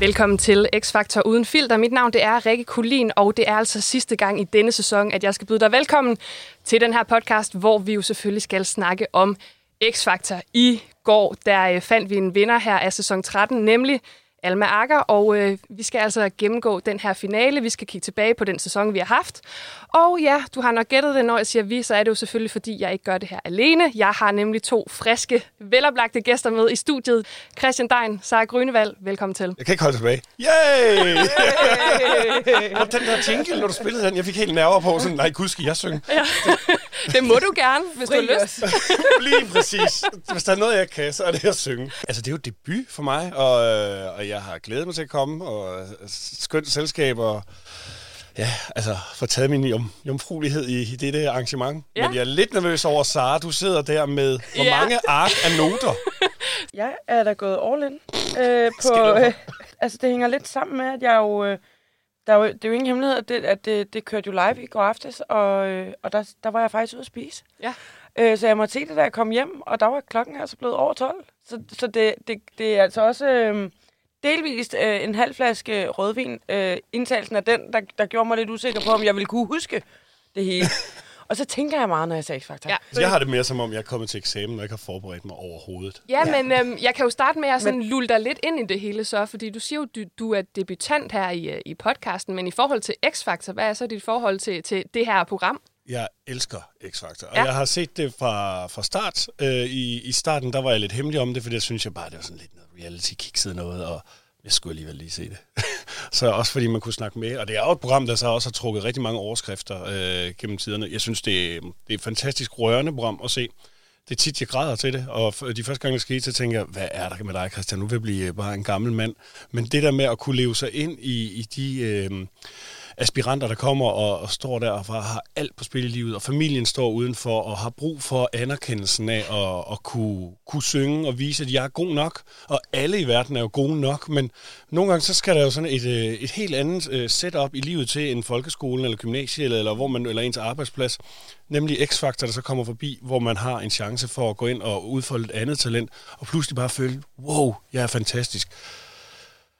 Velkommen til X-Factor Uden Filter. Mit navn det er Rikke Kulin, og det er altså sidste gang i denne sæson, at jeg skal byde dig velkommen til den her podcast, hvor vi jo selvfølgelig skal snakke om X-Factor. I går der øh, fandt vi en vinder her af sæson 13, nemlig Alma Akker, og øh, vi skal altså gennemgå den her finale. Vi skal kigge tilbage på den sæson, vi har haft. Og ja, du har nok gættet det, når jeg siger vi, så er det jo selvfølgelig, fordi jeg ikke gør det her alene. Jeg har nemlig to friske, veloplagte gæster med i studiet. Christian Dein, Sara Grønevald, velkommen til. Jeg kan ikke holde tilbage. Yay! og den der jingle, når du spillede den, jeg fik helt nerver på, sådan, nej, gud, skal jeg synge? Ja. det må du gerne, hvis Fri du har lyst. Lige præcis. Hvis der er noget, jeg kan, så er det at synge. Altså, det er jo debut for mig, og, øh, og jeg har glædet mig til at komme, og øh, skønt selskab, og ja, altså, få taget min jom, jomfruelighed i, i dette arrangement. Ja. Men jeg er lidt nervøs over, Sara, du sidder der med, hvor Ja. mange ark af noter? Jeg er da gået all in. Øh, på, øh, altså, det hænger lidt sammen med, at jeg jo... Øh, der er jo, det er jo ingen hemmelighed, at det, at det, det kørte jo live i går aftes, og, øh, og der, der var jeg faktisk ude at spise. Ja. Øh, så jeg måtte se det, da jeg kom hjem, og der var klokken altså blevet over 12. Så, så det, det, det er altså også øh, delvist øh, en halv flaske rødvin. Øh, indtagelsen af den, der, der gjorde mig lidt usikker på, om jeg ville kunne huske det hele. og så tænker jeg meget, når jeg sagde X-Factor. Ja. Jeg har det mere som om, jeg er kommet til eksamen, og ikke har forberedt mig overhovedet. Ja, men øhm, jeg kan jo starte med at sådan lulle dig lidt ind i det hele så, fordi du siger jo, du, du er debutant her i, øh, i podcasten, men i forhold til X-Factor, hvad er så dit forhold til, til det her program? Jeg elsker X-Factor, og Ja. jeg har set det fra, fra start. Øh, i, I starten, der var jeg lidt hemmelig om det, for jeg synes jeg bare, det var sådan lidt noget reality-kikset noget, og jeg skulle alligevel lige se det. så også fordi man kunne snakke med, og det er jo et program, der så også har trukket rigtig mange overskrifter øh, gennem tiderne. Jeg synes, det, er- det er et fantastisk rørende program at se. Det er tit, jeg græder til det, og de første gange, det skete, så tænker jeg, hvad er der med dig, Christian? Nu vil jeg blive bare en gammel mand. Men det der med at kunne leve sig ind i, i de... Øh, aspiranter, der kommer og, og står der og har alt på spil i livet, og familien står udenfor og har brug for anerkendelsen af at, at kunne, kunne synge og vise, at jeg er god nok, og alle i verden er jo gode nok, men nogle gange så skal der jo sådan et, øh, et helt andet øh, setup i livet til en folkeskole eller gymnasie, eller, eller, hvor man, eller ens arbejdsplads, nemlig X-Factor, der så kommer forbi, hvor man har en chance for at gå ind og udfolde et andet talent, og pludselig bare føle, wow, jeg er fantastisk.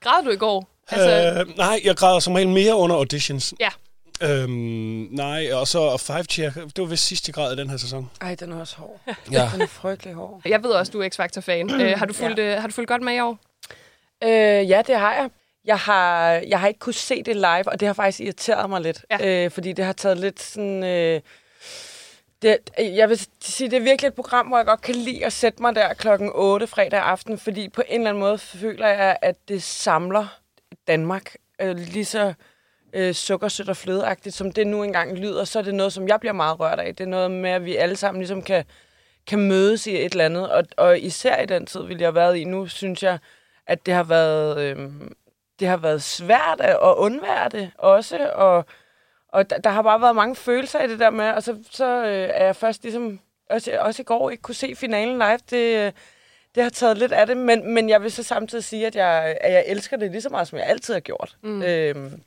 Græd du i går? Altså, Øh, nej, jeg græder som regel mere under auditions. Ja. Øhm, nej, og så og Five Chair, det var vist sidste grad i den her sæson. Ej, den er også hård. Ja. Den er frygtelig hård. jeg ved også, du er X-Factor-fan. øh, har, du fulgt, øh, har du fulgt godt med i år? Øh, ja, det har jeg. Jeg har, jeg har ikke kunne se det live, og det har faktisk irriteret mig lidt. Ja. Øh, fordi det har taget lidt sådan... Øh, det, jeg vil sige, det er virkelig et program, hvor jeg godt kan lide at sætte mig der klokken 8 fredag aften, fordi på en eller anden måde føler jeg, at det samler Danmark øh, lige så øh, sukkersødt og flødeagtigt, som det nu engang lyder, så er det noget, som jeg bliver meget rørt af. Det er noget med, at vi alle sammen ligesom kan, kan mødes i et eller andet, og, og især i den tid, vi lige har været i nu, synes jeg, at det har været, øh, det har været svært at, at undvære det også, og, og der, der har bare været mange følelser i det der med, og så, så øh, er jeg først ligesom, også, også i går ikke kunne se finalen live, det, øh, det har taget lidt af det, men, men jeg vil så samtidig sige, at jeg, at jeg elsker det lige så meget, som jeg altid har gjort. Mm. Øhm,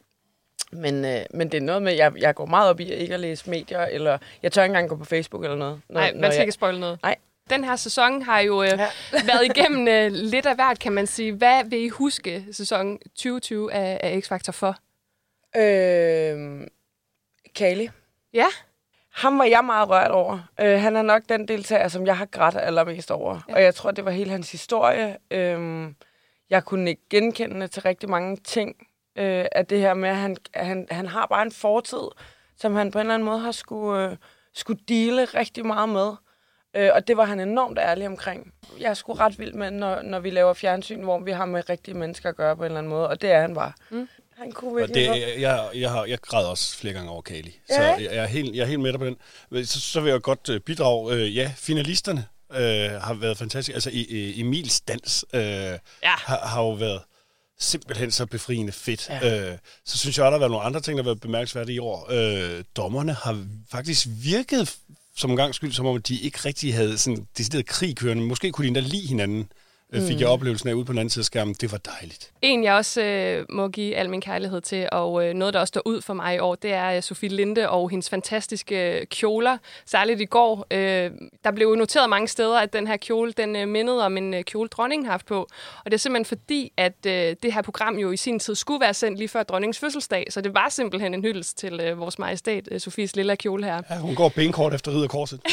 men, øh, men det er noget med, jeg, jeg går meget op i at ikke at læse medier, eller jeg tør ikke engang gå på Facebook eller noget. Når, Nej, man skal jeg, ikke spoil noget. Nej. Den her sæson har jo øh, Ja. været igennem øh, lidt af hvert, kan man sige. Hvad vil I huske sæson 2020 af, af X-Factor for? Øh, Kali. Ja, Ham var jeg meget rørt over. Øh, han er nok den deltager, som jeg har grædt allermest over. Ja. Og jeg tror, det var hele hans historie. Øh, jeg kunne ikke genkende til rigtig mange ting øh, af det her med, at han, han, han har bare en fortid, som han på en eller anden måde har skulle, øh, skulle dele rigtig meget med. Øh, og det var han enormt ærlig omkring. Jeg er sgu ret vild med, når, når vi laver fjernsyn, hvor vi har med rigtige mennesker at gøre på en eller anden måde. Og det er han bare. Mm. Han kunne Og virkelig godt- det, jeg, jeg, har, jeg græd også flere gange over Kali. Ja, Så ikke? jeg er, helt, jeg er helt med dig på den. Så, så vil jeg godt øh, bidrage. Øh, ja, finalisterne øh, har været fantastiske. Altså i, i, Emils dans øh, ja. har, har jo været simpelthen så befriende fedt. Ja. Øh, så synes jeg også, der har været nogle andre ting, der har været bemærkelsesværdige i år. Øh, dommerne har faktisk virket som en gang skyld, som om de ikke rigtig havde sådan decideret krig kørende. Måske kunne de endda lide hinanden mm. fik jeg oplevelsen af ude på den anden side af skærmen. Det var dejligt. En, jeg også øh, må give al min kærlighed til, og øh, noget, der også står ud for mig i år, det er øh, Sofie Linde og hendes fantastiske øh, kjoler. Særligt i går. Øh, der blev noteret mange steder, at den her kjole, den øh, mindede om en øh, kjole, dronningen har haft på. Og det er simpelthen fordi, at øh, det her program jo i sin tid skulle være sendt lige før dronningens fødselsdag. Så det var simpelthen en hyldest til øh, vores majestæt, øh, Sofies lille kjole her. Ja, hun går benkort efter ridderkorset.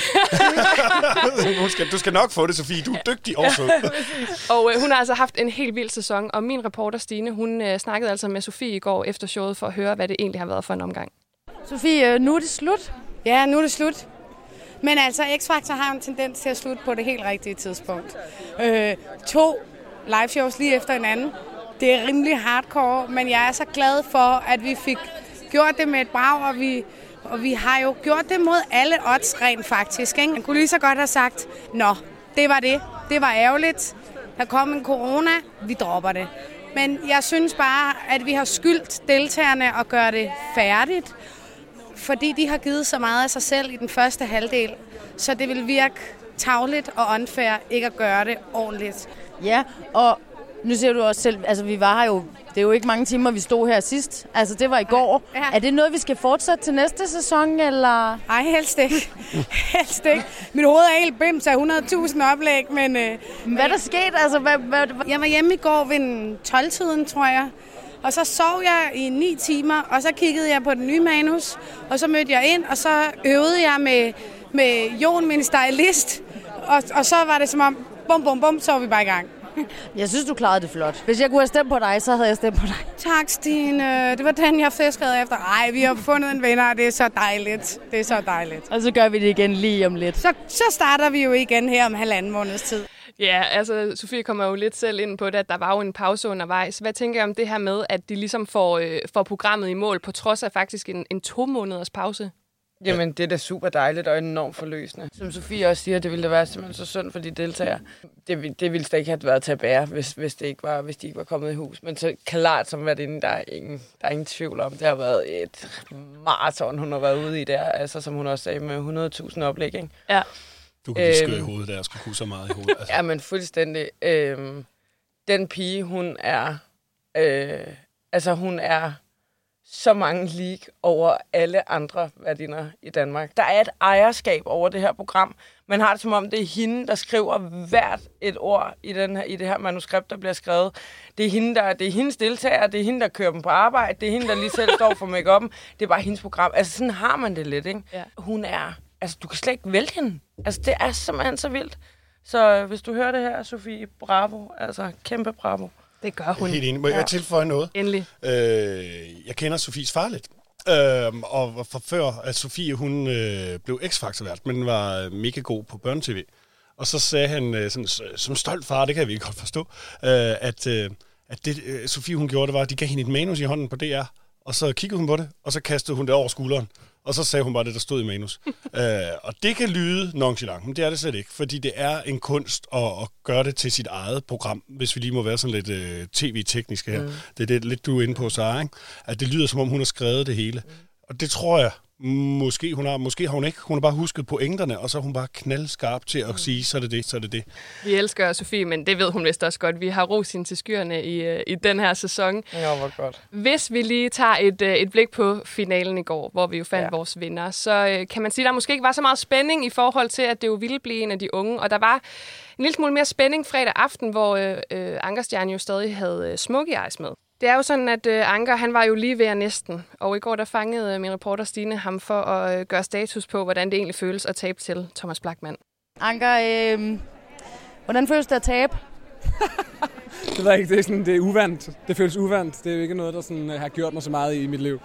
du, skal, du skal nok få det, Sofie. Du er dygtig også. og øh, hun har altså haft en helt vild sæson, og min reporter Stine, hun øh, snakkede altså med Sofie i går efter showet for at høre, hvad det egentlig har været for en omgang. Sofie, øh, nu er det slut. Ja, nu er det slut. Men altså, X-Factor har en tendens til at slutte på det helt rigtige tidspunkt. Øh, to live shows lige efter hinanden. Det er rimelig hardcore, men jeg er så glad for, at vi fik gjort det med et brag, og vi, og vi har jo gjort det mod alle odds rent faktisk. Ikke? Man kunne lige så godt have sagt, nå, det var det. Det var ærgerligt. Der kom en corona, vi dropper det. Men jeg synes bare, at vi har skyldt deltagerne at gøre det færdigt, fordi de har givet så meget af sig selv i den første halvdel. Så det vil virke tavligt og unfair ikke at gøre det ordentligt. Ja, og nu ser du også selv, altså vi var her jo, det er jo ikke mange timer, vi stod her sidst. Altså det var i går. Ja. Er det noget, vi skal fortsætte til næste sæson, eller? Nej, helst ikke. helst ikke. Mit hoved er helt bims af 100.000 oplæg, men... Øh, hvad er der sket? Altså, hvad, hvad, hvad? Jeg var hjemme i går ved 12-tiden, tror jeg. Og så sov jeg i ni timer, og så kiggede jeg på den nye manus, og så mødte jeg ind, og så øvede jeg med, med Jon, min stylist, og, og så var det som om, bum, bum, bum, så var vi bare i gang. Jeg synes, du klarede det flot. Hvis jeg kunne have stemt på dig, så havde jeg stemt på dig. Tak, Stine. Det var den, jeg fiskede efter. Ej, vi har fundet en vinder, og det er så dejligt. Det er så dejligt. Og så gør vi det igen lige om lidt. Så, så starter vi jo igen her om halvanden måneds tid. Ja, altså Sofie kommer jo lidt selv ind på det, at der var jo en pause undervejs. Hvad tænker jeg om det her med, at de ligesom får, øh, får programmet i mål, på trods af faktisk en, en to måneders pause? Jamen, det er da super dejligt og enormt forløsende. Som Sofie også siger, det ville da være simpelthen så synd for de deltagere. Det, det ville slet ikke have været til at bære, hvis, hvis, det ikke var, hvis de ikke var kommet i hus. Men så klart som været inde, der er, ingen, der er ingen tvivl om. Det har været et maraton, hun har været ude i der. Altså, som hun også sagde, med 100.000 oplæg. Ikke? Ja. Du kan blive øhm, i hovedet, der jeg skulle kunne så meget i hovedet. Altså. ja, men fuldstændig. Øhm, den pige, hun er... Øh, altså, hun er så mange league over alle andre værdinder i Danmark. Der er et ejerskab over det her program. Man har det som om, det er hende, der skriver hvert et ord i, den her, i det her manuskript, der bliver skrevet. Det er, hende, der, det er hendes deltager, det er hende, der kører dem på arbejde, det er hende, der lige selv står for make -up'en. Det er bare hendes program. Altså, sådan har man det lidt, ikke? Ja. Hun er... Altså, du kan slet ikke vælte hende. Altså, det er simpelthen så vildt. Så hvis du hører det her, Sofie, bravo. Altså, kæmpe bravo. Det gør hun. Helt enig. Må jeg ja. tilføje noget? Endelig. Øh, jeg kender Sofies far lidt. Øh, og for før, at Sofie hun øh, blev x vært, men var mega god på børnetv. Og så sagde han, øh, sådan, som stolt far, det kan jeg virkelig godt forstå, øh, at, øh, at det øh, Sofie hun gjorde, det var, at de gav hende et manus i hånden på DR, og så kiggede hun på det, og så kastede hun det over skulderen. Og så sagde hun bare det, der stod i manus. øh, og det kan lyde nonchalant, men det er det slet ikke, fordi det er en kunst at, at gøre det til sit eget program, hvis vi lige må være sådan lidt øh, tv-tekniske her. Mm. Det er det lidt, du er inde på, Sara, ikke? At det lyder, som om hun har skrevet det hele. Mm. Og det tror jeg, Måske, hun har, måske har hun ikke. Hun har bare husket pointerne, og så er hun bare knaldskarp til at mm. sige, så er det det, så er det det. Vi elsker Sofie, men det ved hun vist også godt. Vi har ros hende til skyerne i, øh, i den her sæson. Ja, hvor godt. Hvis vi lige tager et, øh, et blik på finalen i går, hvor vi jo fandt ja. vores vinder, så øh, kan man sige, at der måske ikke var så meget spænding i forhold til, at det jo ville blive en af de unge. Og der var en lille smule mere spænding fredag aften, hvor øh, Ankerstjerne jo stadig havde Smokey Eyes med. Det er jo sådan, at øh, Anker han var jo lige ved at næsten, og i går der fangede øh, min reporter Stine ham for at øh, gøre status på, hvordan det egentlig føles at tabe til Thomas Blackman. Anker, øh, hvordan føles det at tabe? det ved ikke, det er, sådan, det er uvandt. Det føles uvandt. Det er jo ikke noget, der sådan, har gjort mig så meget i mit liv.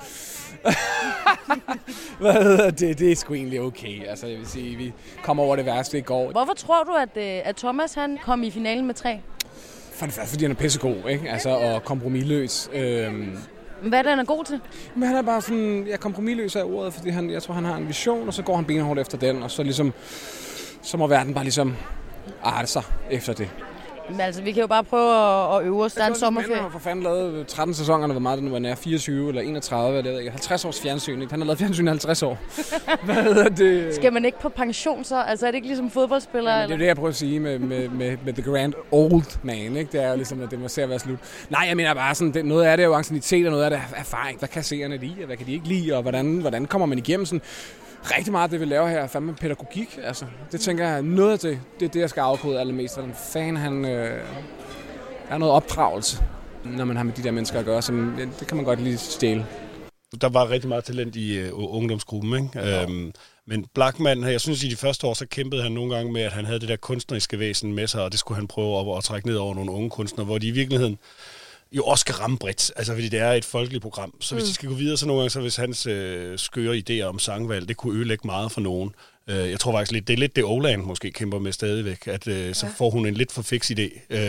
Hvad det? Det er sgu egentlig okay. Altså, jeg vil sige, vi kommer over det værste i går. Hvorfor tror du, at, at Thomas han kom i finalen med tre? For det første, fordi han er pissegod, ikke? Altså, og kompromilløs. Øhm, hvad er det, han er god til? Men han er bare sådan, ja, kompromilløs af ordet, fordi han, jeg tror, han har en vision, og så går han benhårdt efter den, og så ligesom, så må verden bare ligesom arte sig efter det. Men altså, vi kan jo bare prøve at, at øve os. Der er en sommerferie. Han har for fanden lavet 13 sæsoner, hvor meget det nu er, 24 eller 31, eller ikke, 50 års fjernsyn. Ikke? Han har lavet fjernsyn i 50 år. Hvad hedder det? Skal man ikke på pension så? Altså, er det ikke ligesom fodboldspiller? Ja, det er det, jeg prøver at sige med, med, med, med The Grand Old Man. Ikke? Det er jo ligesom, at det må se at være slut. Nej, jeg mener bare sådan, det, noget af det er jo ancienitet, og noget af det er erfaring. Hvad kan seerne lide, og hvad kan de ikke lide, og hvordan, hvordan kommer man igennem sådan rigtig meget det, vi laver her, er fandme pædagogik. Altså, det tænker jeg, noget af det, det er det, jeg skal afkode allermest. Hvordan fan han... Øh, er noget opdragelse, når man har med de der mennesker at gøre, så det, kan man godt lige stjæle. Der var rigtig meget talent i uh, ungdomsgruppen, ikke? Ja. Øhm, men Blackman, jeg synes i de første år, så kæmpede han nogle gange med, at han havde det der kunstneriske væsen med sig, og det skulle han prøve at, at trække ned over nogle unge kunstnere, hvor de i virkeligheden jo også skal ramme bredt, altså fordi det er et folkeligt program. Så hvis mm. de skal gå videre, så nogle gange, så hvis hans øh, skøre idéer om sangvalg, det kunne ødelægge meget for nogen. Øh, jeg tror faktisk lidt, det er lidt det Oland måske kæmper med stadigvæk, at øh, så ja. får hun en lidt for fix idé. Øh,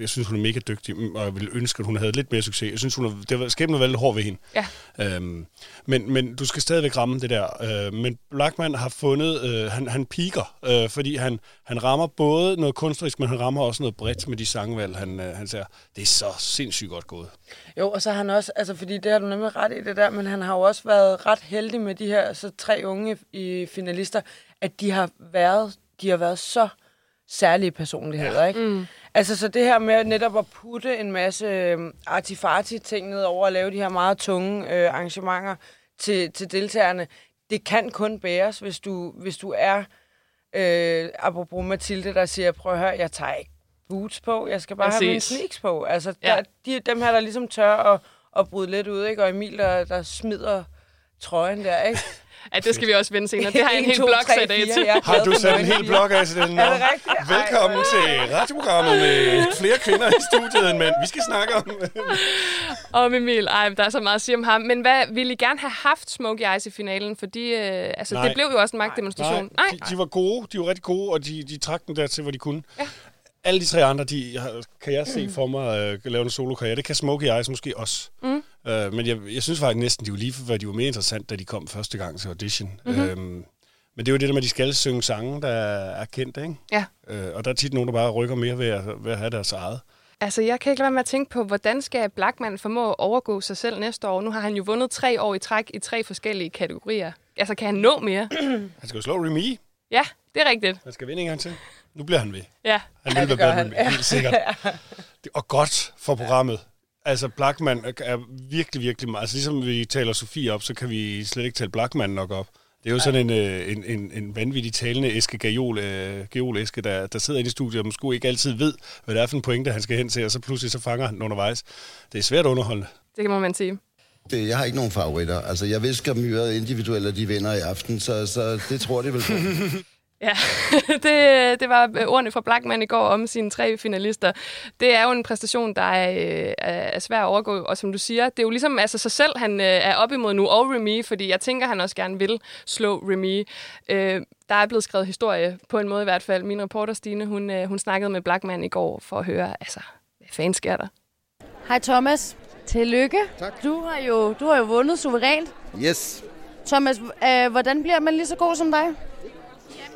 jeg synes, hun er mega dygtig, mm, og jeg ville ønske, at hun havde lidt mere succes. Jeg synes, hun er, det var skæbnen var lidt hård ved hende. Ja. Øhm, men, men du skal stadigvæk ramme det der. Øh, men Blackman har fundet, øh, han, han piker, øh, fordi han, han rammer både noget kunstnerisk, men han rammer også noget bredt med de sangvalg, han, øh, han siger. Det er så sindssygt godt gået. Jo, og så har han også, altså fordi det har du nemlig ret i det der, men han har jo også været ret heldig med de her så tre unge i finalister, at de har været, de har været så særlige personligheder, ja. ikke? Mm. Altså, så det her med netop at putte en masse øh, artifarti ting ned over at lave de her meget tunge øh, arrangementer til, til deltagerne, det kan kun bæres, hvis du, hvis du er, øh, apropos Mathilde, der siger, prøv at høre, jeg tager ikke boots på, jeg skal bare Præcis. have mine sneaks på. Altså, ja. der, de, dem her, der ligesom tør at, at bryde lidt ud, ikke? Og Emil, der, der smider trøjen der, ikke? Ja, det skal vi også vende senere. Det har jeg en hel blog sat af til. Har du sat en hel blog af til den? Er det rigtigt? Velkommen Ej, til radioprogrammet med flere kvinder i studiet end mænd. Vi skal snakke om... om Emil. Ej, der er så meget at sige om ham. Men hvad ville I gerne have haft Smokey Eyes i finalen? Fordi øh, altså, det blev jo også en magtdemonstration. Nej, Nej. De, de, var gode. De var rigtig gode, og de, de trak den der til, hvor de kunne. Ja alle de tre andre, de kan jeg se for mig øh, lave en solo-karriere. Det kan Smokey Eyes måske også. Mm. Øh, men jeg, jeg synes faktisk næsten, de var lige for, de var mere interessant, da de kom første gang til audition. Mm-hmm. Øhm, men det er jo det der med, at de skal synge sange, der er kendt, ikke? Ja. Øh, og der er tit nogen, der bare rykker mere ved at, ved at have deres eget. Altså, jeg kan ikke lade være med at tænke på, hvordan skal Blackman formå at overgå sig selv næste år? Nu har han jo vundet tre år i træk i tre forskellige kategorier. Altså, kan han nå mere? han skal jo slå Remy. Ja, det er rigtigt. Han skal vinde en gang til. Nu bliver han ved. Ja. Han vil ja, være han. helt sikkert. ja. Og godt for programmet. Altså, Blackman er virkelig, virkelig meget... Altså, ligesom vi taler Sofie op, så kan vi slet ikke tale Blackman nok op. Det er jo sådan en, øh, en, en, en vanvittig talende æske, gajol, øh, gajol-æske, der, der sidder inde i studiet, og måske ikke altid ved, hvad det er for en pointe, han skal hen til, og så pludselig så fanger han den undervejs. Det er svært underholdende. Det kan man sige. Det, jeg har ikke nogen favoritter. Altså, jeg visker jo individuelt, at de vinder i aften, så, så det tror de vel på. Ja, det, det var ordene fra Blackman i går om sine tre finalister. Det er jo en præstation, der er, er svær at overgå, og som du siger, det er jo ligesom altså, sig selv, han øh, er op imod nu, og Remy, fordi jeg tænker, han også gerne vil slå Remy. Øh, der er blevet skrevet historie, på en måde i hvert fald. Min reporter Stine, hun, øh, hun snakkede med Blackman i går for at høre, altså, hvad fanden sker der? Hej Thomas, tillykke. Tak. Du har jo, du har jo vundet suverænt. Yes. Thomas, øh, hvordan bliver man lige så god som dig?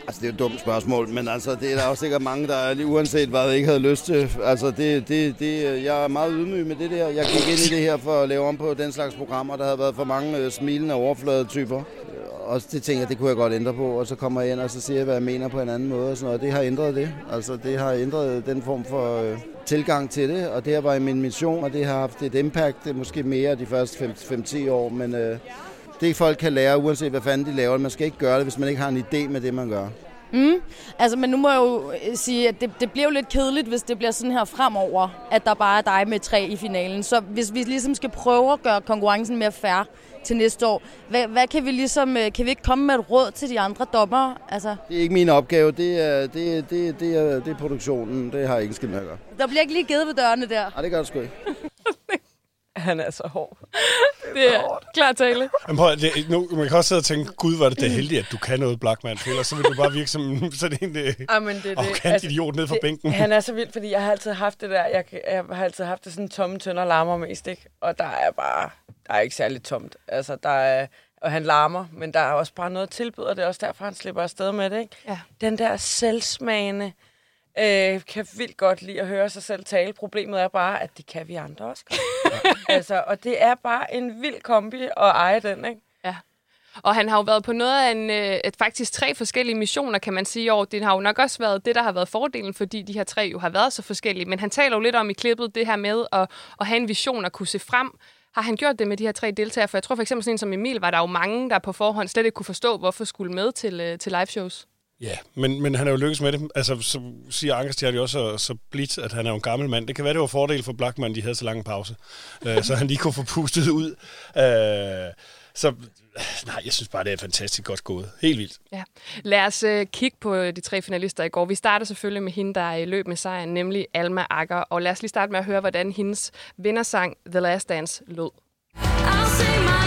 Altså, det er et dumt spørgsmål, men altså, det er der også sikkert mange, der lige uanset hvad, ikke havde lyst til. Altså, det, det, det, jeg er meget ydmyg med det der. Jeg gik ind i det her for at lave om på den slags programmer. Der havde været for mange øh, smilende overfladetyper. Øh, og det tænker jeg, det kunne jeg godt ændre på. Og så kommer jeg ind, og så siger jeg, hvad jeg mener på en anden måde. Og sådan noget. Det har ændret det. Altså, det har ændret den form for øh, tilgang til det. Og det her var min mission, og det har haft et impact. Det måske mere de første 5-10 år, men... Øh, det folk kan lære, uanset hvad fanden de laver. Man skal ikke gøre det, hvis man ikke har en idé med det, man gør. Mm. Altså, men nu må jeg jo øh, sige, at det, det bliver jo lidt kedeligt, hvis det bliver sådan her fremover, at der bare er dig med tre i finalen. Så hvis vi ligesom skal prøve at gøre konkurrencen mere fair til næste år, hvad, hvad kan vi ligesom, øh, kan vi ikke komme med et råd til de andre dommer? Altså... Det er ikke min opgave, det er, det, det, det er, det er produktionen, det har jeg ikke skidt med at gøre. Der bliver ikke lige givet ved dørene der. Nej, det gør det sgu ikke. Han er så hård. Det er, klar tale. Men prøv, det, nu, man kan også sidde og tænke, gud, var det da heldigt, at du kan noget, Blackman, for ellers så vil du bare virke som sådan en øh, ah, men det, det, altså, idiot ned fra det, bænken. Han er så vild, fordi jeg har altid haft det der, jeg, jeg har altid haft det sådan tomme tønder larmer mest, ikke? Og der er bare, der er ikke særlig tomt. Altså, der er, og han larmer, men der er også bare noget tilbyder, det er også derfor, han slipper afsted med det, ikke? Ja. Den der selvsmagende, Øh, kan vildt godt lide at høre sig selv tale. Problemet er bare, at det kan vi andre også godt. altså, og det er bare en vild kombi at eje den, ikke? Og han har jo været på noget af en, øh, faktisk tre forskellige missioner, kan man sige, år. Det har jo nok også været det, der har været fordelen, fordi de her tre jo har været så forskellige. Men han taler jo lidt om i klippet det her med at, at have en vision og kunne se frem. Har han gjort det med de her tre deltagere? For jeg tror for eksempel sådan en som Emil, var der jo mange, der på forhånd slet ikke kunne forstå, hvorfor skulle med til, øh, til live shows. Ja, men, men han er jo lykkes med det. Altså, så siger Ankerstjert jo også så, så blidt, at han er jo en gammel mand. Det kan være, det var fordel for Blackman, de havde så lang en pause. uh, så han lige kunne få pustet ud. Uh, så nej, jeg synes bare, det er fantastisk godt gået. Helt vildt. Ja. Lad os uh, kigge på de tre finalister i går. Vi starter selvfølgelig med hende, der er i løb med sejren, nemlig Alma Akker. Og lad os lige starte med at høre, hvordan hendes vindersang The Last Dance lød. I'll sing my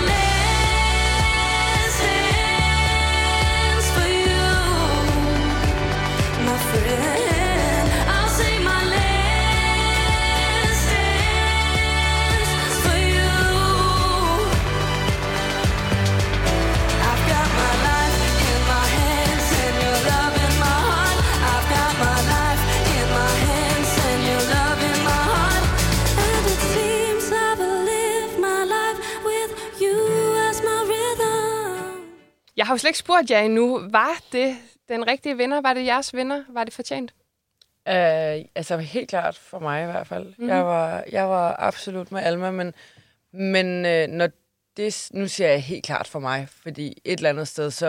har jo slet ikke spurgt jer endnu. Var det den rigtige vinder? Var det jeres vinder? Var det fortjent? Uh, altså helt klart for mig i hvert fald. Mm-hmm. Jeg, var, jeg var absolut med Alma, men, men uh, når det, nu siger jeg helt klart for mig, fordi et eller andet sted, så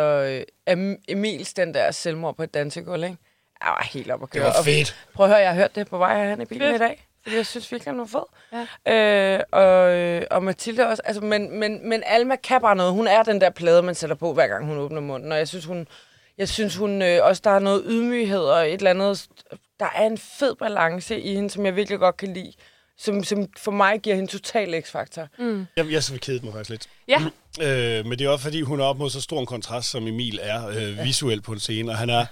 uh, Em- Emils den der selvmord på et dansegulv, ikke? Jeg var helt op at køre. Det var Og fedt. Prøv at høre, jeg har hørt det på vej herhen i bilen Fedt. i dag. Fordi jeg synes virkelig, han var fed. Ja. Øh, og, øh, og Mathilde også. Altså, men, men, men Alma kan bare noget. Hun er den der plade, man sætter på, hver gang hun åbner munden. Og jeg synes, hun, jeg synes hun øh, også, der er noget ydmyghed og et eller andet... Der er en fed balance i hende, som jeg virkelig godt kan lide. Som, som for mig giver hende total x-faktor. Mm. Jeg, jeg så kedet mig faktisk lidt. Ja. Øh, men det er også fordi, hun er op mod så stor en kontrast, som Emil er øh, visuelt på en scene, og han er,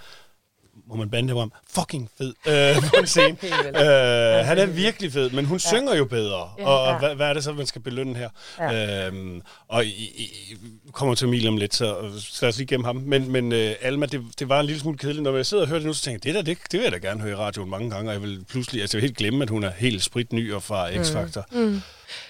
må man bande ham, fucking fed øh, på en scene. Øh, han er virkelig fed, men hun ja. synger jo bedre. Ja. Og, og Ja. hvad, hvad er det så, man skal belønne her? Ja. Øhm, og i, i, kommer til Emil om lidt, så, så lad os lige gennem ham. Men, men øh, Alma, det, det var en lille smule kedeligt. Når jeg sidder og hører det nu, så tænker jeg, det der, det, det vil jeg da gerne høre i radioen mange gange, og jeg vil pludselig, altså jeg vil helt glemme, at hun er helt spritny og fra X-Factor. Mm.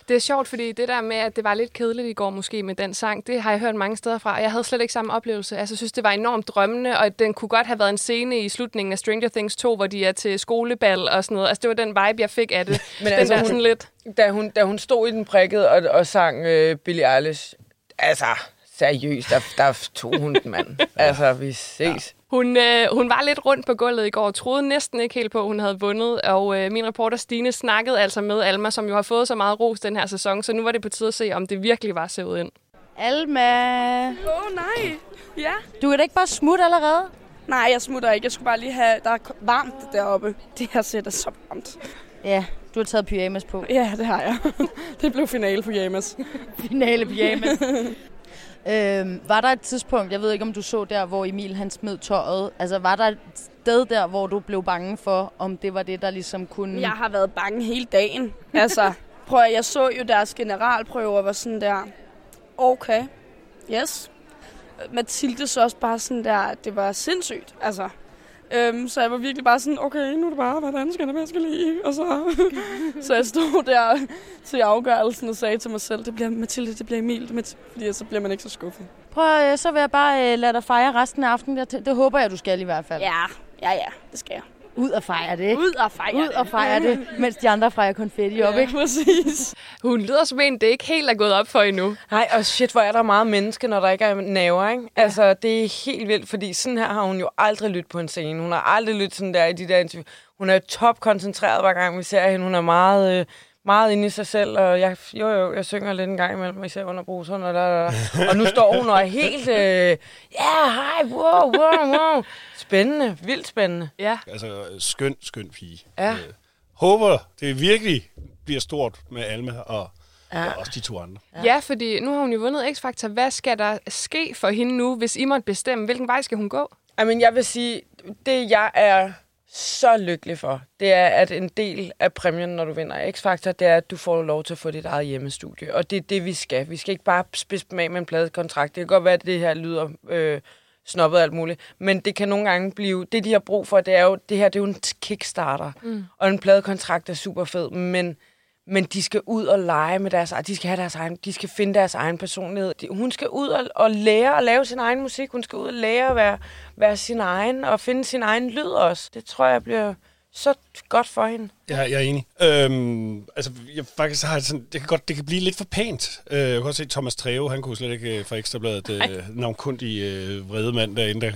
Det er sjovt, fordi det der med, at det var lidt kedeligt i går måske med den sang, det har jeg hørt mange steder fra, og jeg havde slet ikke samme oplevelse. Altså, jeg synes, det var enormt drømmende, og den kunne godt have været en scene i slutningen af Stranger Things 2, hvor de er til skolebal og sådan noget. Altså, det var den vibe, jeg fik af det. Men den altså, der hun- sådan lidt... Da, hun, da hun stod i den prikket og, og sang øh, Billie Eilish, altså seriøst, der, der tog hun den, mand. Altså, vi ses. Hun, øh, hun var lidt rundt på gulvet i går og troede næsten ikke helt på, at hun havde vundet. Og øh, min reporter Stine snakkede altså med Alma, som jo har fået så meget ros den her sæson. Så nu var det på tide at se, om det virkelig var sevet ind. Alma, Åh, oh, nej. Ja. du kan da ikke bare smutte allerede? Nej, jeg smutter ikke. Jeg skulle bare lige have... Der er varmt deroppe. Det her sæt er så varmt. Ja, du har taget pyjamas på. Ja, det har jeg. det blev finale på Jamas. Finale pyjamas. øhm, var der et tidspunkt, jeg ved ikke om du så der, hvor Emil han smed tøjet. Altså var der et sted der, hvor du blev bange for, om det var det, der ligesom kunne... Jeg har været bange hele dagen. Altså, prøv at, jeg så jo deres generalprøver var sådan der... Okay, yes. Mathilde så også bare sådan der, at det var sindssygt. Altså, øhm, så jeg var virkelig bare sådan, okay, nu er det bare, hvordan skal det, jeg skal lide? Og så, så jeg stod der til afgørelsen og sagde til mig selv, det bliver Mathilde, det bliver Emil, det fordi så bliver man ikke så skuffet. Prøv, øh, så vil jeg bare øh, lade dig fejre resten af aftenen. Det, det håber jeg, du skal i hvert fald. Ja, ja, ja, det skal jeg. Ud og fejre det, ikke? Ud og fejre Ud og fejre det, mens de andre fejrer konfetti op, Ja, ikke? præcis. Hun lyder som en, det ikke helt er gået op for endnu. Nej, og shit, hvor er der meget menneske, når der ikke er naver, ikke? Ja. Altså, det er helt vildt, fordi sådan her har hun jo aldrig lyttet på en scene. Hun har aldrig lyttet sådan der i de der interview. Hun er top koncentreret, hver gang vi ser hende. Hun er meget, øh, meget inde i sig selv, og jeg, jo, jo, jeg synger lidt en gang imellem, især under bruseren, og, der, der, og nu står hun og er helt, øh, ja, yeah, hej, wow, wow, wow. Spændende, vildt spændende. Ja. Altså, skøn, skøn pige. Ja. Øh, håber, det virkelig bliver stort med Alma og, ja. og også de to andre. Ja. ja, fordi nu har hun jo vundet X-Factor. Hvad skal der ske for hende nu, hvis I måtte bestemme? Hvilken vej skal hun gå? Jamen, jeg vil sige, det jeg er så lykkelig for, det er, at en del af præmien, når du vinder X-Factor, det er, at du får lov til at få dit eget hjemmestudie. Og det er det, vi skal. Vi skal ikke bare spidse dem af med en pladekontrakt. Det kan godt være, at det her lyder øh, snobbet og alt muligt. Men det kan nogle gange blive... Det, de har brug for, det er jo... Det her det er jo en kickstarter. Mm. Og en pladekontrakt er super fed, men... Men de skal ud og lege med deres... De skal have deres egen... De skal finde deres egen personlighed. De, hun skal ud og, og lære at lave sin egen musik. Hun skal ud og lære at være, være sin egen og finde sin egen lyd også. Det tror jeg bliver så godt for hende. Ja, jeg er enig. Øhm, altså, jeg faktisk har sådan, det kan godt, det kan blive lidt for pænt. Øh, jeg kan godt se Thomas Treve, han kunne slet ikke øh, fra Ekstrabladet øh, navnkundig øh, vrede mand derinde, der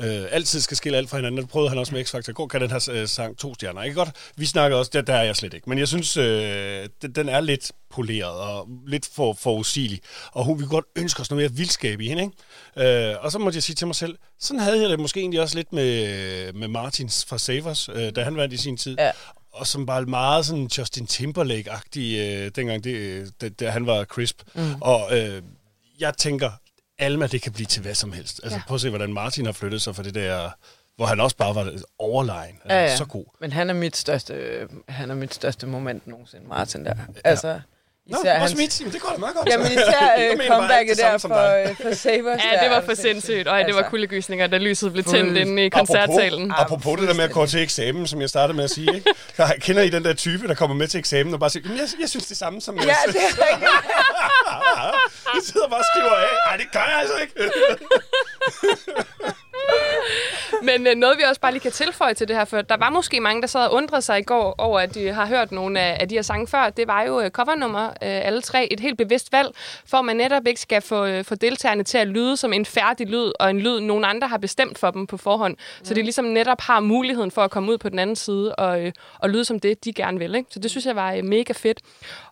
øh, altid skal skille alt fra hinanden. Det prøvede han også med X-Factor. Går kan den her øh, sang to stjerner. Ikke godt? Vi snakker også, der, der er jeg slet ikke. Men jeg synes, øh, den, den er lidt poleret og lidt for forudsigelig. Og hun, vi kunne godt ønske os noget mere vildskab i hende. Ikke? Øh, og så måtte jeg sige til mig selv, sådan havde jeg det måske egentlig også lidt med, med Martins fra Savers, øh, da han vandt i sin tid. Ja. Og som var meget sådan Justin Timberlake-agtig, øh, dengang det, det, det, han var crisp. Mm. Og øh, jeg tænker, Alma, det kan blive til hvad som helst. Altså, ja. prøv at se, hvordan Martin har flyttet sig fra det der, hvor han også bare var overlegen. Altså, Ja, ja. Så god. Men han er mit største, han er mit største moment nogensinde, Martin der. Altså, Nå, især også mit. Jamen, det går da meget godt. Jamen især øh, comebacket der for, øh, for Savers. Ja, det der, var for sindssygt. Og det var kuldegysninger, da lyset blev tændt inde i koncertsalen. Apropos, apropos det der med at gå til eksamen, som jeg startede med at sige. Ikke? Jeg Kender I den der type, der kommer med til eksamen og bare siger, "Jamen, jeg, jeg synes det samme som jeg Ja, synes." det er rigtigt. Jeg sidder bare og skriver af. Nej, det gør jeg altså ikke. Men øh, noget, vi også bare lige kan tilføje til det her, for der var måske mange, der sad og undrede sig i går over, at de har hørt nogle af, af de her sange før. Det var jo øh, covernummer, øh, alle tre. Et helt bevidst valg, for at man netop ikke skal få, øh, få deltagerne til at lyde som en færdig lyd, og en lyd, nogen andre har bestemt for dem på forhånd. Så de ligesom netop har muligheden for at komme ud på den anden side og, øh, og lyde som det, de gerne vil. Ikke? Så det synes jeg var øh, mega fedt.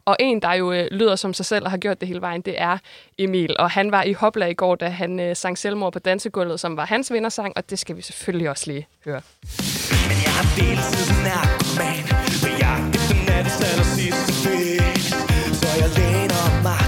Og en, der jo øh, lyder som sig selv og har gjort det hele vejen, det er Emil. Og han var i Hopla i går, da han øh, sang Selvmord på dansegulvet, som var hans vindersang, og det skal vi selvfølgelig også lige høre. Men jeg har deltid narkoman På jagt efter nattens aller sidste fix Så jeg læner mig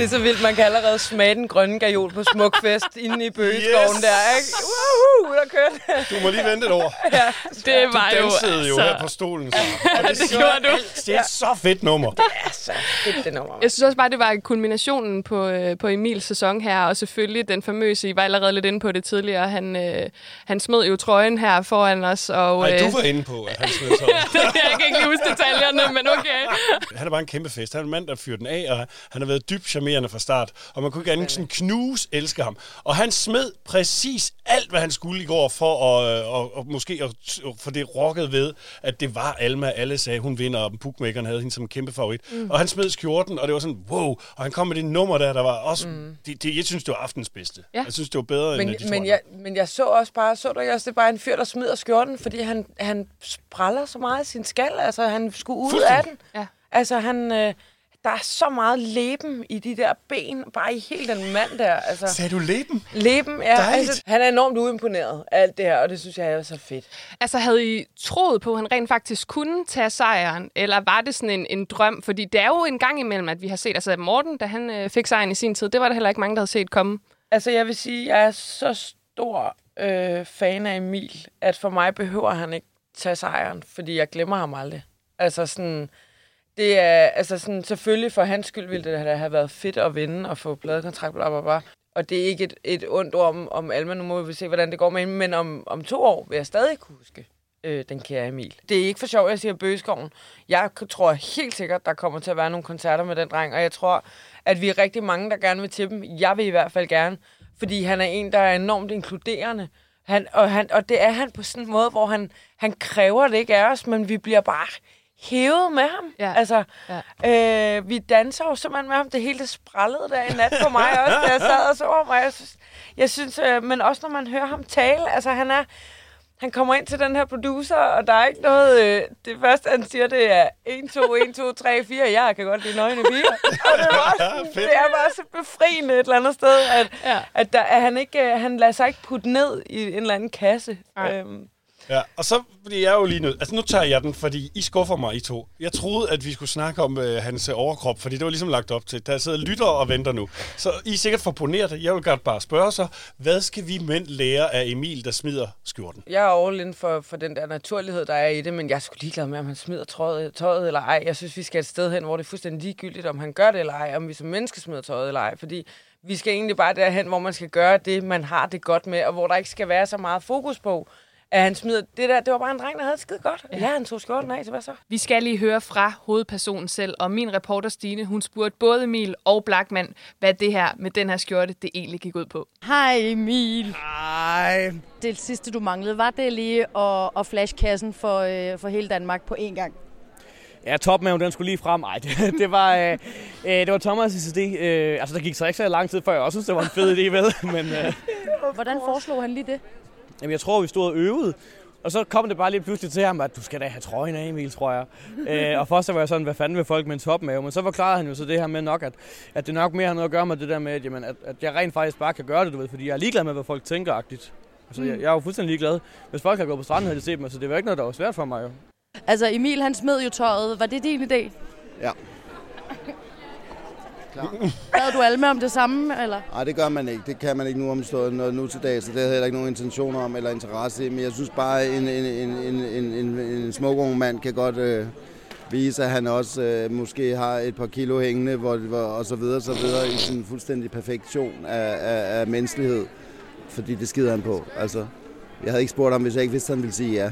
Det er så vildt, man kan allerede smage den grønne gajol på Smukfest inde i Bøgeskoven Yes! der, ikke? Woohoo, der kørte Du må lige vente et år. ja. Det var Du jo dansede jo altså... her på stolen. Så. Og det, det gjorde du. alt. Det er så fedt nummer. Altså, fedt det nummer. Jeg synes også bare, det var kulminationen på, øh, på Emils sæson her, og selvfølgelig den famøse, I var allerede lidt inde på det tidligere, han, øh, han smed jo trøjen her foran os. Og, Nej, øh, du var inde på, at han smed sig. jeg kan ikke huske detaljerne, men okay. Han er bare en kæmpe fest. Han er en mand, der fyrer den af, og han har været dybt charmerende fra start. Og man kunne ikke andet sådan knuse elske ham. Og han smed præcis alt, hvad han skulle i går, for at, øh, og, og måske at, for det rocket ved, at det var Alma. Alle sagde, hun vinder, og bookmakeren havde hende som en kæmpe favorit. Mm. Og han smed skjorten, og det var sådan, wow. Og han kom med det nummer der, der var også... Mm. Det, det, jeg synes, det var aftens bedste. Ja. Jeg synes, det var bedre Men, end de men, jeg, men jeg så også bare, så du ikke også, det bare en fyr, der smider skjorten, fordi han, han spræller så meget sin skal. Altså, han skulle ud af den. Ja. Altså, han, øh, der er så meget leben i de der ben, bare i hele den mand der. Altså, Sagde du leben? leben, ja. Dejligt. Altså, han er enormt uimponeret af alt det her, og det synes jeg er så fedt. Altså, havde I troet på, at han rent faktisk kunne tage sejren, eller var det sådan en, en drøm? Fordi det er jo en gang imellem, at vi har set, altså Morten, da han øh, fik sejren i sin tid, det var der heller ikke mange, der havde set komme. Altså, jeg vil sige, jeg er så stor øh, fan af Emil, at for mig behøver han ikke tage sejren, fordi jeg glemmer ham aldrig. Altså sådan, det er, altså sådan, selvfølgelig for hans skyld ville det da have været fedt at vinde og få pladekontrakt, bla, bla, bla. Og det er ikke et, et ondt ord om, om Alma, nu må vi se, hvordan det går med hende, men om, om to år vil jeg stadig kunne huske øh, den kære Emil. Det er ikke for sjovt, jeg siger Bøgeskoven. Jeg tror helt sikkert, der kommer til at være nogle koncerter med den dreng, og jeg tror, at vi er rigtig mange, der gerne vil til dem. Jeg vil i hvert fald gerne, fordi han er en, der er enormt inkluderende. Han, og, han, og det er han på sådan en måde, hvor han, han kræver det ikke af os, men vi bliver bare hævet med ham. Ja. Altså, Ja. øh, vi danser jo simpelthen med ham. Det hele det sprallede der i nat for mig også, da jeg sad og så over mig. Jeg synes, jeg synes øh, men også når man hører ham tale, altså han er, han kommer ind til den her producer, og der er ikke noget... Øh, det første, han siger, det er 1, 2, 1, 2, 3, 4. Jeg kan godt lide nøgne piger. Og det, var sådan, det er bare så befriende et eller andet sted, at, Ja. at, der, at han, ikke, øh, han lader sig ikke putte ned i en eller anden kasse. Nej. Øhm, Ja, og så fordi jeg er jo lige nødt. Altså nu tager jeg den, fordi I skuffer mig, I to. Jeg troede, at vi skulle snakke om øh, hans øh, overkrop, fordi det var ligesom lagt op til. Der sidder lytter og venter nu. Så I er sikkert forponeret. Jeg vil godt bare spørge så, hvad skal vi mænd lære af Emil, der smider skjorten? Jeg er all in for, for den der naturlighed, der er i det, men jeg er sgu ligeglad med, om han smider tøjet, tøjet eller ej. Jeg synes, vi skal et sted hen, hvor det er fuldstændig ligegyldigt, om han gør det eller ej, om vi som mennesker smider tøjet eller ej. Fordi vi skal egentlig bare derhen, hvor man skal gøre det, man har det godt med, og hvor der ikke skal være så meget fokus på, at han smider det der. Det var bare en dreng, der havde det skide godt. Ja, han tog skjorten af, så hvad så? Vi skal lige høre fra hovedpersonen selv, og min reporter Stine, hun spurgte både Emil og Blackman, hvad det her med den her skjorte, det egentlig gik ud på. Hej Emil. Ej. Det sidste, du manglede, var det lige at, at flash kassen for, øh, for hele Danmark på én gang? Ja, topmaven, den skulle lige frem. Ej, det, det var, øh, øh, det var Thomas' idé. Øh, altså, der gik så ikke så lang tid, før jeg også synes, det var en fed idé, vel? Men øh, Hvordan foreslog han lige det? Jamen, jeg tror, vi stod og øvede. Og så kom det bare lige pludselig til ham, at du skal da have trøjen af, Emil, tror jeg. øh, og først så var jeg sådan, hvad fanden vil folk med en topmave? Men så forklarede han jo så det her med nok, at, at det nok mere har noget at gøre med det der med, at, jamen, at, at jeg rent faktisk bare kan gøre det, du ved, fordi jeg er ligeglad med, hvad folk tænker-agtigt. Altså, jeg, jeg er jo fuldstændig ligeglad. Hvis folk har gået på stranden, havde de set mig, så det var ikke noget, der var svært for mig jo. Altså Emil, han smed jo tøjet. Var det din idé? Ja. Havde du alle med om det samme, eller? Nej, det gør man ikke. Det kan man ikke nu omstå noget nu til dag, så det havde jeg heller ikke nogen intentioner om eller interesse i. Men jeg synes bare, at en, en, en, en, en, en, en smuk ung mand kan godt øh, vise, at han også øh, måske har et par kilo hængende, hvor, hvor, og så videre, så videre, i sådan en fuldstændig perfektion af, af, af menneskelighed. Fordi det skider han på. Altså, jeg havde ikke spurgt ham, hvis jeg ikke vidste, at han ville sige ja.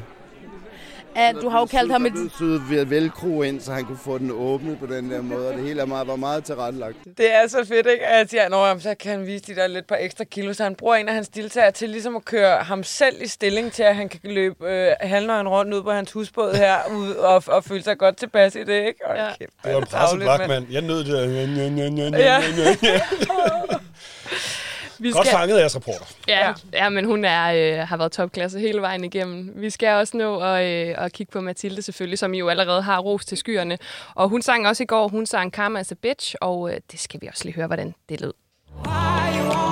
At du har jo kaldt ham et... Syet ved velcro ind, så han kunne få den åbnet på den der måde, og det hele er meget, var meget tilrettelagt. Det er så fedt, ikke? At jeg siger, at så kan han vise de der lidt par ekstra kilo, så han bruger en af hans deltagere til ligesom at køre ham selv i stilling til, at han kan løbe øh, halvnøgen rundt ud på hans husbåd her ud og, og føle sig godt tilpas i det, ikke? Og Ja. kæft, Det var en presset Blackman. Jeg nød det der. Ja. Vi Godt fanget af jeres reporter. Ja, ja. ja, men hun er, øh, har været topklasse hele vejen igennem. Vi skal også nå at, øh, at kigge på Mathilde selvfølgelig, som I jo allerede har ros til skyerne. Og hun sang også i går, hun sang Karma as a Bitch, og øh, det skal vi også lige høre, hvordan det lød. Why you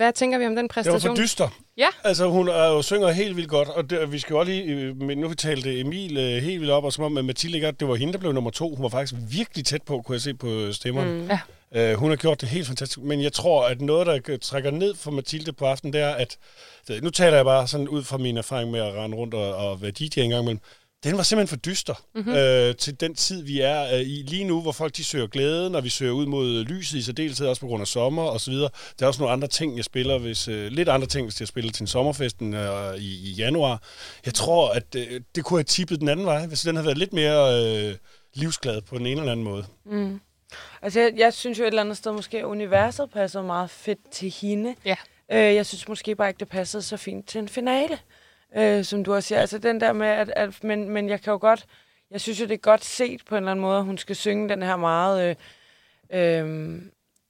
hvad tænker vi om den Det var præstation? for dyster. Ja. Altså, hun er jo, synger helt vildt godt, og det, vi skal jo lige, øh, men nu vi talte Emil øh, helt vildt op, og som om at Mathilde ikke, det var hende, der blev nummer to. Hun var faktisk virkelig tæt på, kunne jeg se på stemmerne. Mm. Ja. Øh, hun har gjort det helt fantastisk, men jeg tror, at noget, der trækker ned for Mathilde på aftenen, det er, at nu taler jeg bare sådan ud fra min erfaring med at rende rundt og, og være DJ en gang imellem. Den var simpelthen for dyster mm-hmm. øh, til den tid, vi er øh, i lige nu, hvor folk de søger glæden, og vi søger ud mod lyset i særdeleshed, også på grund af sommer og så videre. Der er også nogle andre ting, jeg spiller, hvis, øh, lidt andre ting, hvis jeg spiller til en sommerfesten øh, i, i januar. Jeg tror, at øh, det kunne have tippet den anden vej, hvis den havde været lidt mere øh, livsglad på den ene eller anden måde. Mm. Altså, jeg, jeg synes jo et eller andet sted, måske at universet passer meget fedt til hende. Ja. Øh, jeg synes måske bare ikke, det passede så fint til en finale, øh, som du også siger. Altså den der med, at, at men, men jeg kan jo godt, jeg synes jo, det er godt set på en eller anden måde, at hun skal synge den her meget øh, øh,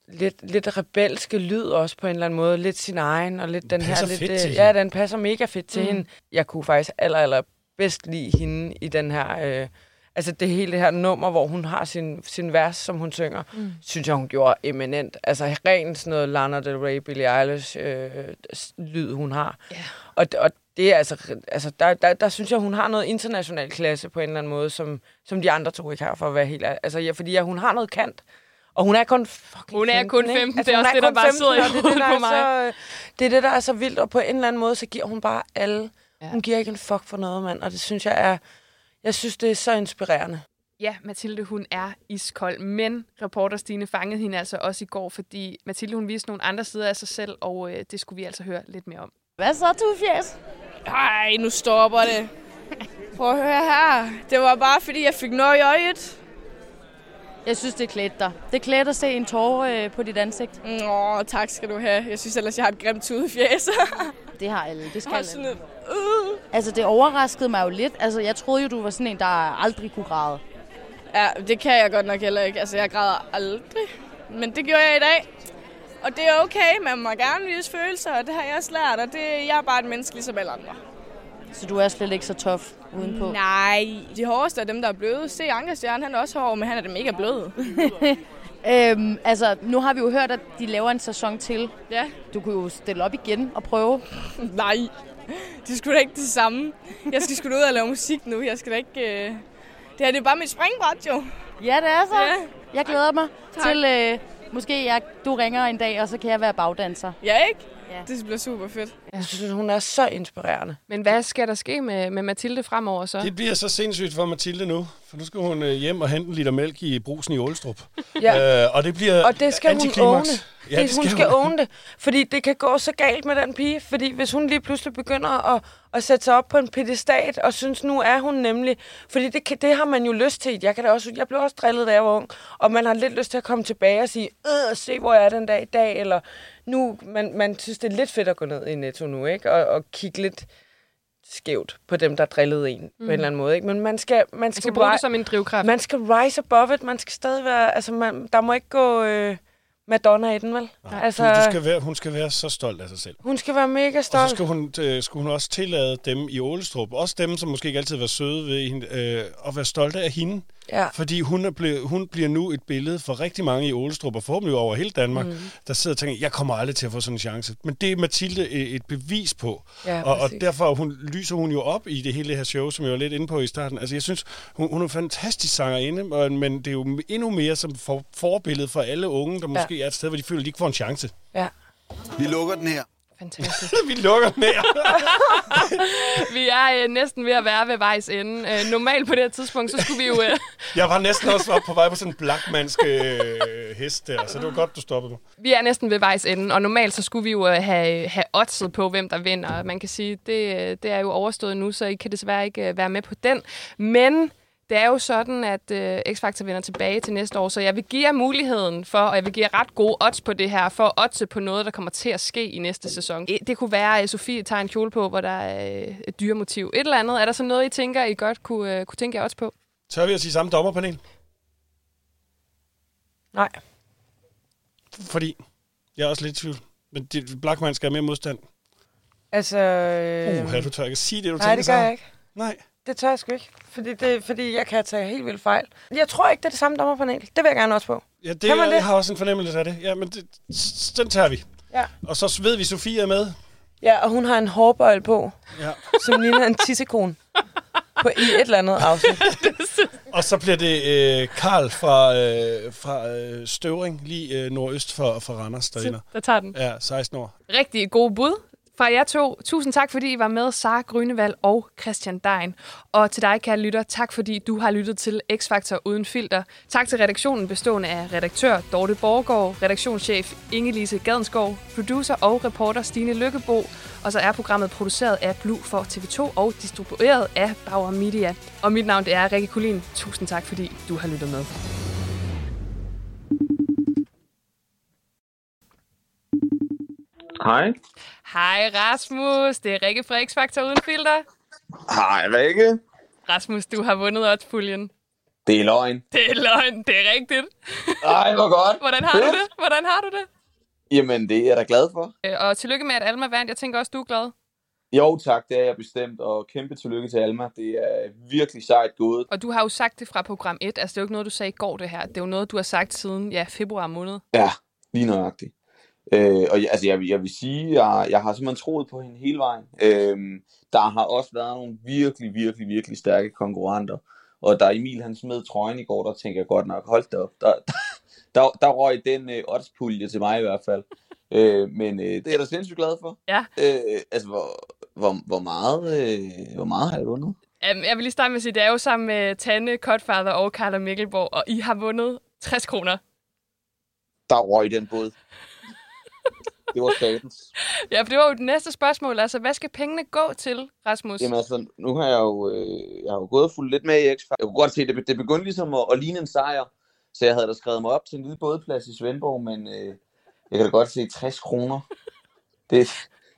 lidt, lidt rebelske lyd også på en eller anden måde. Lidt sin egen, og lidt den her... passer Lidt, øh, ja, den passer mega fedt til Mm. hende. Jeg kunne faktisk aller, aller bedst lide hende i den her... Øh, altså det hele det her nummer, hvor hun har sin, sin vers, som hun synger, mm. synes jeg, hun gjorde eminent. Altså rent sådan noget Lana Del Rey, Billie Eilish øh, lyd, hun har. Ja. Og, og det er altså, altså der, der, der synes jeg, hun har noget international klasse på en eller anden måde, som, som de andre to ikke har, for at være helt. Altså, ja, fordi ja, hun har noget kant. Og hun er kun fucking Hun er kun 15, ikke? det er også det, der bare sidder i det hovedet på er mig. Så, det er det, der er så vildt, og på en eller anden måde, så giver hun bare alle. Ja. Hun giver ikke en fuck for noget, mand, og det synes jeg er, jeg synes, det er så inspirerende. Ja, Mathilde, hun er iskold, men reporter Stine fangede hende altså også i går, fordi Mathilde, hun viste nogle andre sider af sig selv, og øh, det skulle vi altså høre lidt mere om. Hvad så, Tufjes? Ej, nu stopper det. Prøv at høre her. Det var bare, fordi jeg fik noget i øjet. Jeg synes, det klædte dig. Det klædte at se en tårer øh, på dit ansigt. Åh, tak skal du have. Jeg synes ellers, jeg har et grimt tudefjæs. Det har alle. Det skal alle. lidt. Uh. Altså, det overraskede mig jo lidt. Altså, jeg troede jo, du var sådan en, der aldrig kunne græde. Ja, det kan jeg godt nok heller ikke. Altså, jeg græder aldrig. Men det gjorde jeg i dag. Og det er okay, man må gerne vise følelser, og det har jeg også lært, og det, jeg er bare et menneske ligesom alle andre. Så du er slet ikke så tof udenpå? Nej, de hårdeste er dem, der er bløde. Se, Ankerstjerne, han er også hård, men han er dem mega bløde. Øhm, altså, nu har vi jo hørt, at de laver en sæson til. Ja. Du kunne jo stille op igen og prøve. Nej, det skulle da ikke det samme. Jeg skal sgu ud og lave musik nu. Jeg skal da ikke... Øh... Det her det er bare mit springbræt, jo. Ja, det er så. Ja. Jeg glæder mig Tak. til, øh, måske jeg, du ringer en dag, og så kan jeg være bagdanser. Ja, ikke? Ja. Det bliver super fedt. Jeg synes, hun er så inspirerende. Men hvad skal der ske med, med Mathilde fremover så? Det bliver så sindssygt for Mathilde nu, for nu skal hun øh, hjem og hente en liter mælk i brusen i Ålstrup. Ja. Øh, og det bliver Og det skal hun åne. Ja, det, det hun skal skal hun. åne det. Fordi det kan gå så galt med den pige. Fordi hvis hun lige pludselig begynder at, at sætte sig op på en pedestat, og synes, nu er hun nemlig... Fordi det, kan, det har man jo lyst til. Jeg, kan da også, jeg blev også drillet, da jeg var ung. Og man har lidt lyst til at komme tilbage og sige, øh, se hvor jeg er den dag i dag. Eller nu, man, man synes, det er lidt fedt at gå ned i Netto nu, ikke? Og, og kigge lidt skævt på dem, der drillede en mm. på en eller anden måde. Ikke? Men man skal, man Man skal, skal bruge det som en drivkraft. man skal rise above it. Man skal stadig være... Altså, man, der må ikke gå øh, Madonna i den, vel? Nej, altså, du, du skal være, hun skal være så stolt af sig selv. Hun skal være mega Og stolt. så skal hun, øh, skulle hun også tillade dem i Ålestrup, også dem, som måske ikke altid var søde ved hende, øh, at være stolte af hende. Ja. Fordi hun, er blevet, hun bliver nu et billede for rigtig mange i Ålestrup, og forhåbentlig over hele Danmark, mm. der sidder og tænker, jeg kommer aldrig til at få sådan en chance. Men det er Mathilde et, et bevis på. Ja, og, og derfor hun, lyser hun jo op i det hele det her show, som jeg var lidt inde på i starten. Altså jeg synes, hun, hun er en fantastisk sangerinde, men det er jo endnu mere som for, forbillede for alle unge, der Ja. måske er et sted, hvor de føler, at de ikke får en chance. Ja. Vi lukker den her. Fantastisk. Vi lukker her. vi er øh, næsten ved at være ved vejs ende. Øh, normalt på det her tidspunkt, så skulle vi jo... Øh, Jeg var næsten også op på vej på sådan en blakmandsk øh, hest der, så det var godt, du stoppede mig. vi er næsten ved vejs ende, og normalt så skulle vi jo øh, have, have oddset på, hvem der vinder. Man kan sige, det, øh, det er jo overstået nu, så I kan desværre ikke øh, være med på den. Men det er jo sådan, at øh, X-Factor vender tilbage til næste år, så jeg vil give jer muligheden for, og jeg vil give jer ret gode odds på det her, for at oddse på noget, der kommer til at ske i næste sæson. Eh, Det kunne være, at Sofie tager en kjole på, hvor der er øh, et dyremotiv. Et eller andet. Er der så noget, I tænker, I godt kunne, øh, kunne tænke jer odds på? Tør vi at sige samme dommerpanel? Nej. Fordi jeg er også lidt i tvivl. Men det, Blackman skal have mere modstand. Altså... Øh, Uh, du tør ikke at sige det, du nej, tænker det så? gør jeg ikke. Nej. Det tør jeg sgu ikke. Fordi, det, fordi jeg kan tage helt vildt fejl. Jeg tror ikke, det er det samme dommerpanel. Det vil jeg gerne også på. Ja, det, Kan man det? jeg har også en fornemmelse af det. Ja, men det, den tager vi. Ja. Og så ved vi, Sofie er med. Ja, og hun har en hårbøjle på, Ja. som ligner en tissekron. På, I et eller andet afsnit. Og så bliver det øh, Karl fra, øh, fra øh, Støvring, lige øh, nordøst for, for Randers, der vinder. Der tager den. Ja, 16 år. rigtig gode bud fra jer to. Tusind tak, fordi I var med, Sara Grønevald og Christian Dein. Og til dig, kære lytter, tak fordi du har lyttet til X-Factor Uden Filter. Tak til redaktionen bestående af redaktør Dorte Borgård, redaktionschef Inge-Lise Gadenskov, producer og reporter Stine Lykkebo, og så er programmet produceret af Blue for TV2 og distribueret af Bauer Media. Og mit navn det er Rikke Kulin. Tusind tak, fordi du har lyttet med. Hej. Hej Rasmus, det er Rikke fra X-Factor Uden Filter. Hej, Rikke. Rasmus, du har vundet odds-puljen. Det er løgn. Det er løgn, det er rigtigt. Ej, hvor godt. Hvordan har du det? Hvordan har du det? Jamen, det er jeg da glad for. Øh, Og tillykke med, at Alma vandt. Jeg tænker også, du er glad. Jo, tak, det er jeg bestemt, og kæmpe tillykke til Alma. Det er virkelig sejt gået. Og du har jo sagt det fra program 1. Altså, det er jo ikke noget, du sagde i går, det her. Det er jo noget, du har sagt siden ja, februar måned. Ja, lige nøjagtigt. Øh, og jeg, altså, jeg, vil- jeg vil sige, jeg, jeg har simpelthen troet på hende hele vejen. Øh, der har også været nogle virkelig, virkelig, virkelig stærke konkurrenter. Og da Emil han smed trøjen i går, der tænkte jeg godt nok, hold da op. Der, der, der, der røg den øh, oddspulje til mig i hvert fald. Øh, men øh, det er jeg da sindssygt glad for. Ja. Øh, altså, hvor, hvor, hvor, meget, øh, hvor meget har jeg vundet? Um, jeg vil lige starte med at sige, det er jo sammen med Tanne, Godfather og Carla Mikkelborg, og I har vundet 60 kroner. Der røg den båd. Det var statens. Ja, for det var jo det næste spørgsmål. Altså, hvad skal pengene gå til, Rasmus? Jamen altså, nu har jeg jo, øh, jeg har jo gået fuldt lidt med i x Jeg kunne godt se, det, det begyndte ligesom at, at ligne en sejr. Så jeg havde da skrevet mig op til en lille bådplads i Svendborg, men øh, jeg kan da godt se 60 kroner. Det,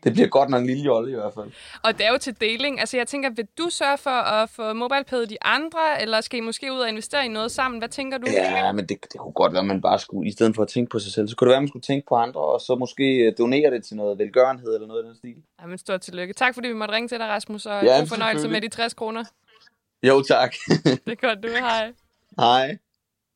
det bliver godt nok en lille jolle i hvert fald. Og det er jo til deling. Altså jeg tænker, vil du sørge for at få MobilePay de andre, eller skal I måske ud og investere i noget sammen? Hvad tænker du? Ja, men det, det kunne godt være, at man bare skulle, i stedet for at tænke på sig selv, så kunne det være, at man skulle tænke på andre, og så måske øh, donere det til noget velgørenhed eller noget i den stil. Jamen, stort tillykke. Tak fordi vi måtte ringe til dig, Rasmus, og Ja, god fornøjelse med de 60 kroner. Jo, tak. Det er godt, du. Hej. Hej.